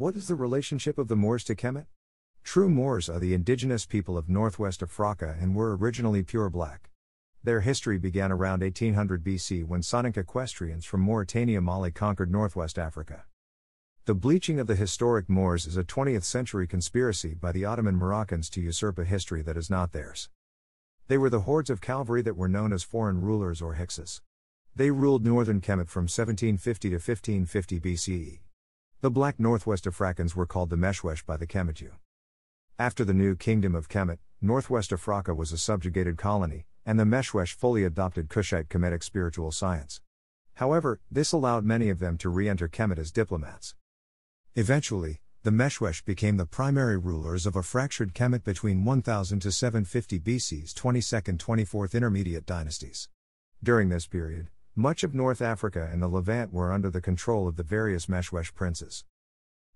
What is the relationship of the Moors to Kemet? True Moors are the indigenous people of northwest Africa and were originally pure black. Their history began around 1800 BC when Soninke equestrians from Mauritania Mali conquered northwest Africa. The bleaching of the historic Moors is a 20th century conspiracy by the Ottoman Moroccans to usurp a history that is not theirs. They were the hordes of cavalry that were known as foreign rulers or Hyksos. They ruled northern Kemet from 1750 to 1550 BCE. The black northwest Africans were called the Meshwesh by the Kemetu. After the new kingdom of Kemet, northwest Africa was a subjugated colony, and the Meshwesh fully adopted Kushite Kemetic spiritual science. However, this allowed many of them to re enter Kemet as diplomats. Eventually, the Meshwesh became the primary rulers of a fractured Kemet between 1000 to 750 BC's 22nd 24th Intermediate dynasties. During this period, much of North Africa and the Levant were under the control of the various Meshwesh princes.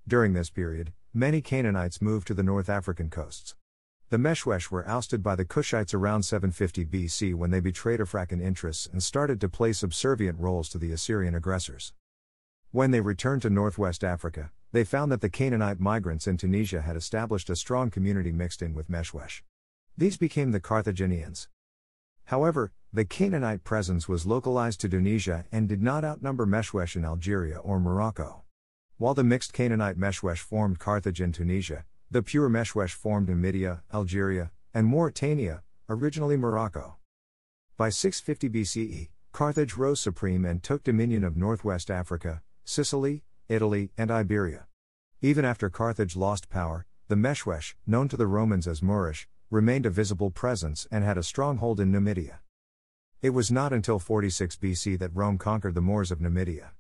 During this period, many Canaanites moved to the North African coasts. The Meshwesh were ousted by the Kushites around 750 BC when they betrayed African interests and started to play subservient roles to the Assyrian aggressors. When they returned to northwest Africa, they found that the Canaanite migrants in Tunisia had established a strong community mixed in with Meshwesh. These became the Carthaginians. However, the Canaanite presence was localized to Tunisia and did not outnumber Meshwesh in Algeria or Morocco. While the mixed Canaanite Meshwesh formed Carthage and Tunisia, the pure Meshwesh formed Numidia, Algeria, and Mauritania, originally Morocco. By 650 BCE, Carthage rose supreme and took dominion of northwest Africa, Sicily, Italy, and Iberia. Even after Carthage lost power, the Meshwesh, known to the Romans as Moorish, remained a visible presence and had a stronghold in Numidia. It was not until 46 BC that Rome conquered the Moors of Numidia.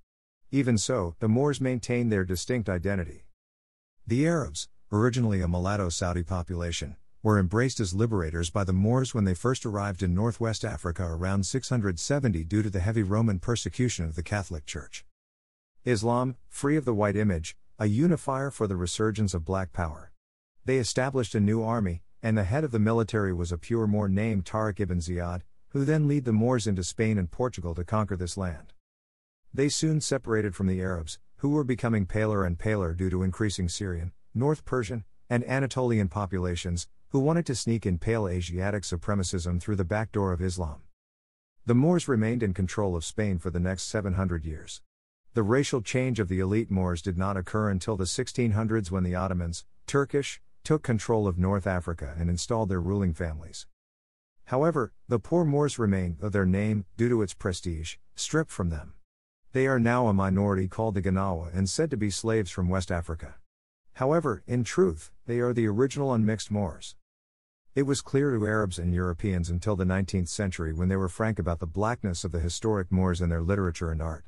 Even so, the Moors maintained their distinct identity. The Arabs, originally a mulatto Saudi population, were embraced as liberators by the Moors when they first arrived in northwest Africa around 670 due to the heavy Roman persecution of the Catholic Church. Islam, free of the white image, a unifier for the resurgence of black power. They established a new army, and the head of the military was a pure Moor named Tariq ibn Ziyad, who then lead the Moors into Spain and Portugal to conquer this land. They soon separated from the Arabs, who were becoming paler and paler due to increasing Syrian, North Persian, and Anatolian populations, who wanted to sneak in pale Asiatic supremacism through the back door of Islam. The Moors remained in control of Spain for the next 700 years. The racial change of the elite Moors did not occur until the 1600s when the Ottomans, Turkish, took control of North Africa and installed their ruling families. However, the poor Moors remain, though their name, due to its prestige, stripped from them. They are now a minority called the Ganawa and said to be slaves from West Africa. However, in truth, they are the original unmixed Moors. It was clear to Arabs and Europeans until the 19th century when they were frank about the blackness of the historic Moors in their literature and art.